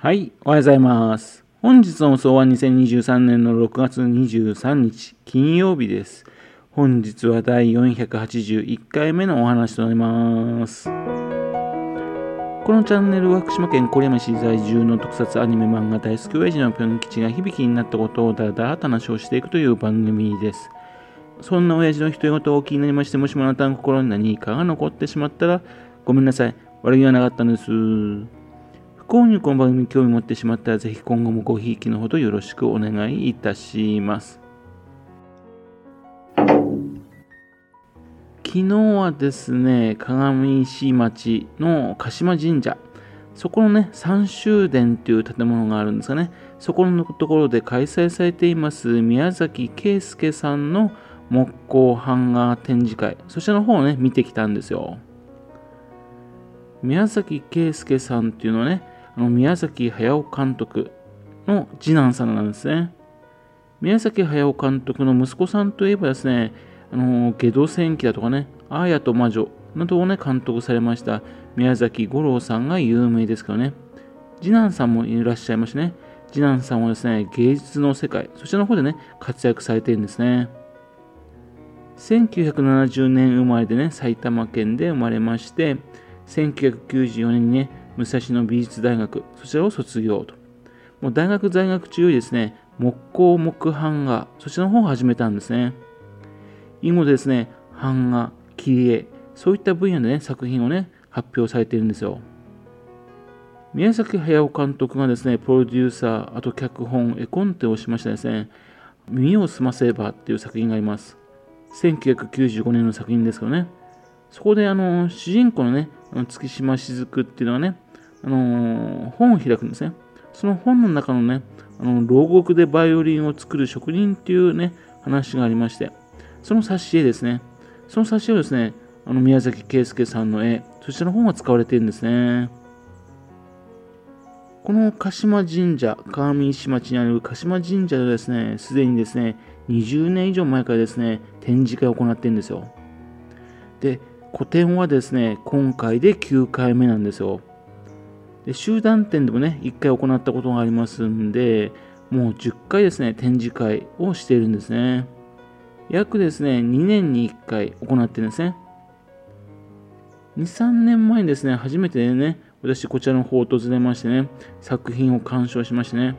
はい、おはようございます。本日の放送は2023年の6月23日、金曜日です。本日は第481回目のお話となります。このチャンネルは福島県郡山市在住の特撮アニメ漫画大好き親父のぴょん吉が響きになったことをだらだらと話をしていくという番組です。そんな親父の独り言を気になりまして、もしもあなたの心に何かが残ってしまったら、ごめんなさい。悪気はなかったんです。不幸にこの番組興味持ってしまったら、ぜひ今後もごひいきのほどよろしくお願いいたします。昨日はですね、鏡石町の鹿島神社、そこのね、三州殿という建物があるんですがね、そこのところで開催されています宮崎圭介さんの木工版画展示会、そちらの方をね、見てきたんですよ。宮崎圭介さんっていうのはね、宮崎駿監督の次男さんなんですね。宮崎駿監督の息子さんといえばですね、あのゲド戦記だとかね、アーヤと魔女などをね、監督されました宮崎五郎さんが有名ですけどね、次男さんもいらっしゃいましてね、次男さんはですね、芸術の世界、そちらの方でね、活躍されてるんですね。1970年生まれでね、埼玉県で生まれまして、1994年にね、武蔵野美術大学、そちらを卒業と。もう大学在学中にですね、木工木版画、そちらの方を始めたんですね。以後ですね、版画、切り絵、そういった分野でね、作品をね、発表されているんですよ。宮崎駿監督がですね、プロデューサー、あと脚本、絵コンテをしましたですね、耳をすませばっていう作品があります。1995年の作品ですけどね、そこであの主人公のね、月島雫っていうのはね、あの本を開くんですね。その本の中のね、あの牢獄でバイオリンを作る職人っていうね、話がありまして、その挿絵ですね。その挿絵をですね、あの宮崎圭介さんの絵、そちらの本が使われているんですね。この鹿島神社、川見石町にある鹿島神社でですね、すでにですね、20年以上前からですね、展示会を行っているんですよ。で、個展はですね、今回で9回目なんですよ。で集団展でもね、1回行ったことがありますんで、もう10回ですね、展示会をしているんですね。約ですね、2年に1回行ってるんですね。2、3年前にですね、初めてね、私こちらの方を訪れましてね、作品を鑑賞しましてね、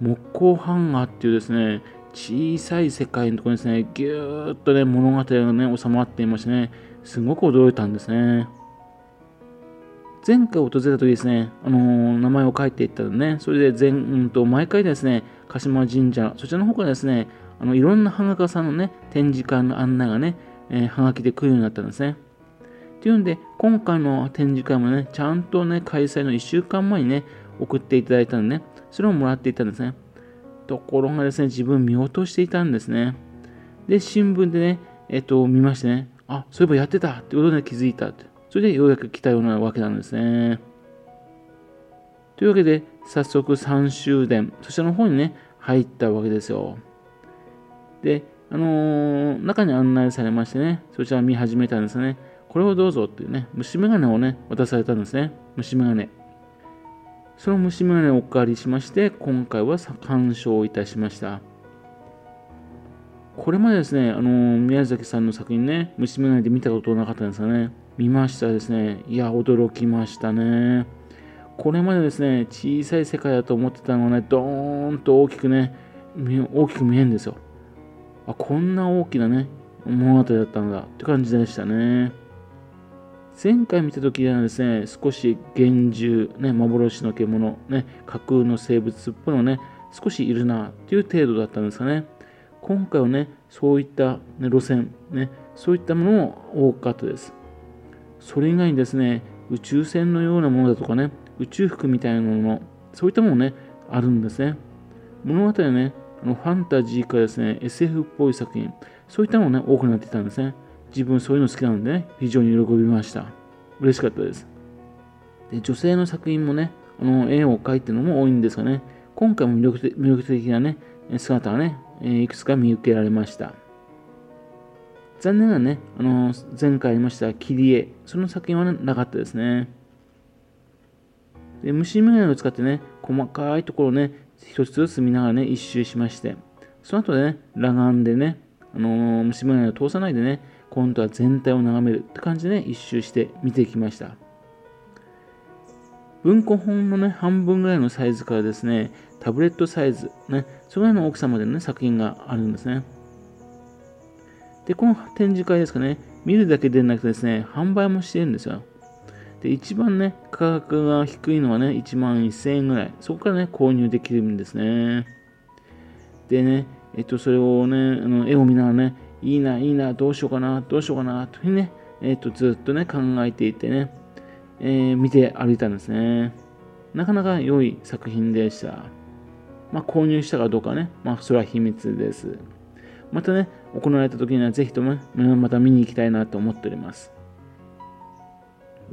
木工版画っていうですね、小さい世界のところにですね、ぎゅーっとね、物語がね、収まっていましてね、すごく驚いたんですね。前回訪れた時ですね、あのー、名前を書いていったらね、それで前、うんと、毎回ですね、鹿島神社、そちらの方からですね、あのいろんな版画さんのね、展示会の案内がね、えー、はがきで来るようになったんですね。っていうんで、今回の展示会もね、ちゃんとね、開催の1週間前にね、送っていただいたんでね、それをもらっていたんですね。ところがですね、自分見落としていたんですね。で、新聞でね、えっと、見ましてね、あ、そういえばやってたってことで気づいたって。それでようやく来たようなわけなんですね。というわけで、早速3周殿、そちらの方にね、入ったわけですよ。で、あのー、中に案内されましてね、そちら見始めたんですね。これをどうぞっていうね、虫眼鏡をね、渡されたんですね。虫眼鏡。その虫眼鏡をお借りしまして、今回は鑑賞いたしました。これまでですね、あのー、宮崎さんの作品ね、虫眼鏡で見たことなかったんですがね、見ましたですね。いや、驚きましたね。これまでですね、小さい世界だと思ってたのがね、ドーンと大きくね、大きく見えるんですよ。あ、こんな大きなね、物語だったんだって感じでしたね。前回見た時はですね、少し厳重、ね、幻の獣、ね、架空の生物っぽいのね、少しいるなっていう程度だったんですがね、今回はね、そういった、ね、路線、ね、そういったものも多かったです。それ以外にですね、宇宙船のようなものだとかね、宇宙服みたいなもの、そういったものね、あるんですね。物語はね、あのファンタジーかですね、SF っぽい作品、そういったものね、多くなっていたんですね。自分そういうの好きなのでね、非常に喜びました。嬉しかったです。で女性の作品もね、あの絵を描いてるのも多いんですがね、今回も魅力的魅力的なね、姿がね、いくつか見受けられました。残念なね、あの前回ありました切り絵、その作品は、なかったですね。で虫眼鏡を使ってね、細かいところをね、一つずつ見ながらね、一周しまして、その後でね、裸眼でね、あのー、虫眼鏡を通さないでね、今度は全体を眺めるって感じでね、一周して見ていきました。文庫本のね、半分ぐらいのサイズからですね、タブレットサイズ、ね、それぐらいの大きさまでの、ね、作品があるんですね。で、この展示会ですかね、見るだけでなくてですね、販売もしてるんですよ。で、一番ね、価格が低いのはね、1万1000円ぐらい。そこからね、購入できるんですね。でね、えっと、それをね、あの絵を見ながらね、いいな、いいな、どうしようかな、どうしようかな、というふうにね、えっと、ずっとね、考えていてね、えー、見て歩いたんですね。なかなか良い作品でした。まあ、購入したかどうかね、まあ、それは秘密です。またね、行われた時にはぜひとも、ね、また見に行きたいなと思っております。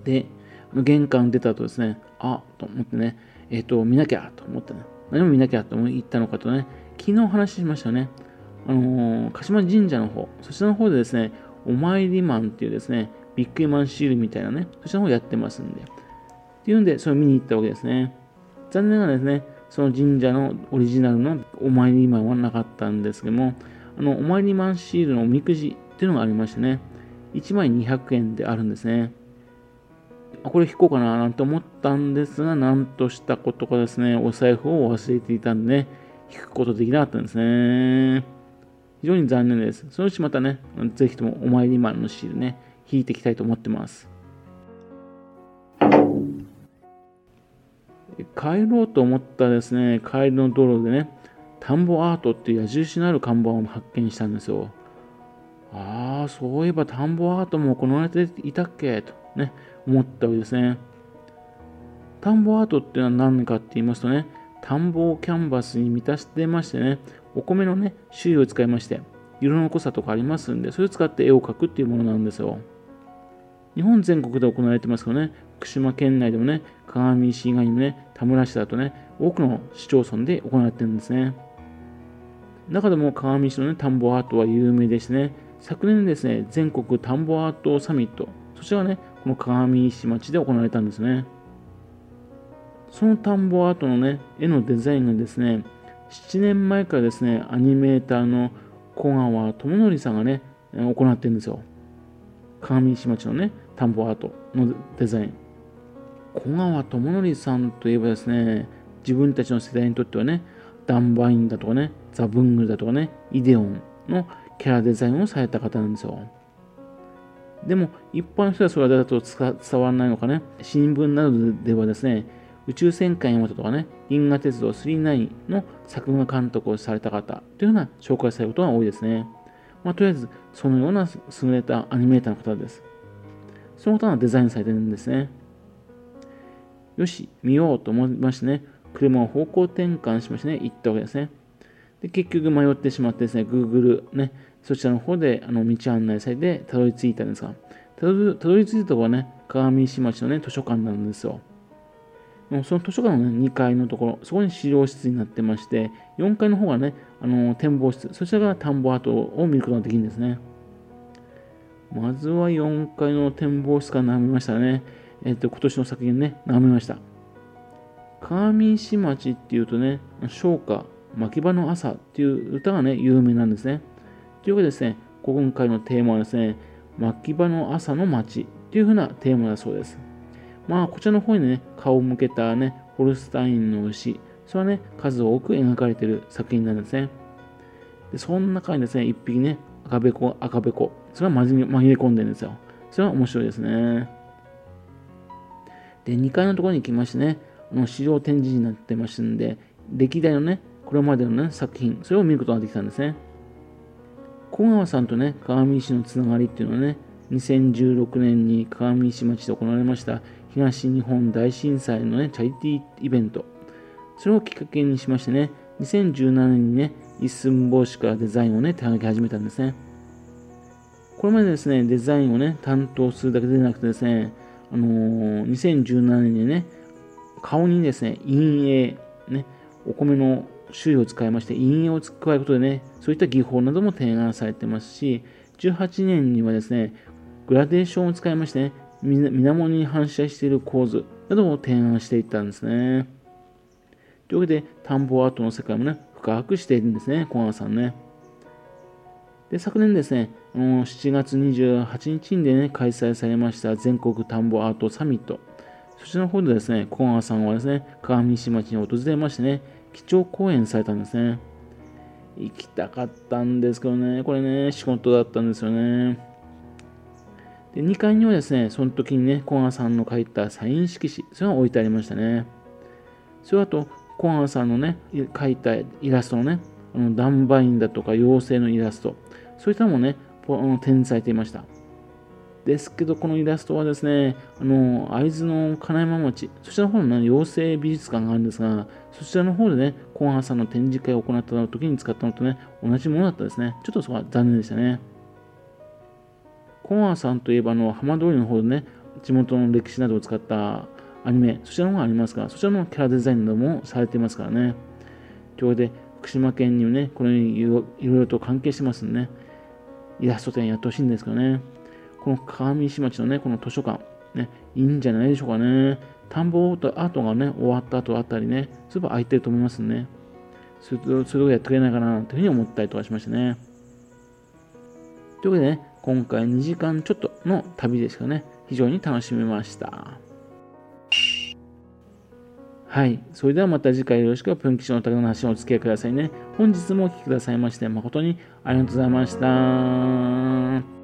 で、玄関出た後ですね、あと思ってね、えっ、ー、と、見なきゃと思ってね、何も見なきゃと言ったのかとね、昨日話しましたね、あのー、鹿島神社の方、そちらの方でですね、お参りマンっていうですね、ビッグマンシールみたいなね、そちらの方やってますんで。っていうんで、それを見に行ったわけですね。残念ながらですね、その神社のオリジナルのお参りマンはなかったんですけども、あの、お参りマンシールのおみくじっていうのがありましてね、1枚200円であるんですね。これ引こうかななんて思ったんですが、なんとしたことかですね、お財布を忘れていたんで、引くことできなかったんですね。非常に残念です。そのうちまたね、ぜひともお参りマンのシールね、引いていきたいと思ってます。帰ろうと思ったですね、帰りの道路でね、田んぼアートっていう矢印のある看板を発見したんですよ。ああ、そういえば田んぼアートも行われていたっけ？とね、思ったわけですね。田んぼアートっていうのは何かって言いますとね、田んぼをキャンバスに満たしてましてね、お米のね、種類を使いまして、色の濃さとかありますんで、それを使って絵を描くっていうものなんですよ。日本全国で行われてますけどね、福島県内でもね、鏡石以外にもね、田村市だとね、多くの市町村で行われてるんですね。中でも鏡石のね、田んぼアートは有名でしてね、昨年ですね、全国田んぼアートサミット、そちらはね、この鏡石町で行われたんですね。その田んぼアートのね、絵のデザインがですね、7年前からですね、アニメーターの小川智則さんがね、行ってるんですよ。鏡石町のね、田んぼアートのデザイン。小川智則さんといえばですね、自分たちの世代にとってはね、ダンバインだとかね、ザ・ブングルだとかね、イデオンのキャラデザインをされた方なんですよ。でも、一般の人はそれだと伝わらないのかね、新聞などではですね、宇宙戦艦ヤマトとかね、銀河鉄道39の作画監督をされた方というような紹介されることが多いですね。まあ、とりあえず、そのような優れたアニメーターの方です。その方がデザインされてるんですね。よし、見ようと思いましてね、車を方向転換しましてね、行ったわけですね。で、結局迷ってしまってですね、Google ね、そちらの方であの道案内されてたどり着いたんですが、たどり着いたとこはね、鏡石町のね、図書館なんですよ。その図書館の、ね、2階のところ、そこに資料室になってまして、4階の方がね、あの展望室、そちらが田んぼ跡を見ることができるんですね。まずは4階の展望室から眺めましたね。えっ、と、今年の作品ね、眺めました。上石町っていうとね、昇華、牧場の朝っていう歌がね、有名なんですね。というわけでですね、今回のテーマはですね、牧場の朝の町っていうふうなテーマだそうです。まあ、こちらの方にね、顔を向けたね、ホルスタインの牛、それはね、数多く描かれている作品なんですね。で、その中にですね、一匹ね、赤べこ、赤べこ、それは紛れ込んでるんですよ。それは面白いですね。で、2階のところに来ましてね、あの資料展示になってますんで、歴代のね、これまでのね、作品、それを見ることができたんですね。小川さんとね、鏡石のつながりっていうのはね、2016年に鏡石町で行われました東日本大震災のね、チャリティーイベント。それをきっかけにしましてね、2017年にね、一寸法師からデザインをね、手がけ始めたんですね。これまでですね、デザインをね、担当するだけでなくてですね、あのー、2017年にね、顔にですね、陰影、ね、お米の種類を使いまして、陰影を加えることでね、そういった技法なども提案されてますし、18年にはですね、グラデーションを使いましてね、水面に反射している構図、などを提案していったんですね。というわけで、田んぼアートの世界もね、深くしているんですね、小川さんね。で昨年ですね、7月28日にで、ね、開催されました全国田んぼアートサミット。そちらの方でですね、小川さんはですね、鏡石町に訪れましてね、基調講演されたんですね。行きたかったんですけどね、これね、仕事だったんですよね。で2階にはですね、その時にね、小川さんの書いたサイン色紙、それが置いてありましたね。それあと、小川さんのね、描いたイラストのね、あのダンバインだとか妖精のイラスト、そういったのもね、展示されていました。ですけど、このイラストはですね、あの、会津の金山町、そちらの方の、ね、妖精美術館があるんですが、そちらの方でね、小川さんの展示会を行った時に使ったのとね、同じものだったですね。ちょっとそこは残念でしたね。小川さんといえば、あの、浜通りの方でね、地元の歴史などを使ったアニメ、そちらの方がありますが、そちらのキャラデザインなどもされていますからね。というわけで、福島県にもね、このようにいろいろと関係してますんでね、イラスト展やってほしいんですけどね。この鏡石町のね、この図書館、ね、いいんじゃないでしょうかね。田んぼアートがね、終わった後あたりね、すぐ空いてると思いますんで、ね、それそれをやってくれないかなというふうに思ったりとかしましたね。というわけでね、今回2時間ちょっとの旅でしたね、非常に楽しめました。はい。それではまた次回よろしくプンキシの高の話をお付き合いくださいね。本日もお聴きくださいまして誠にありがとうございました。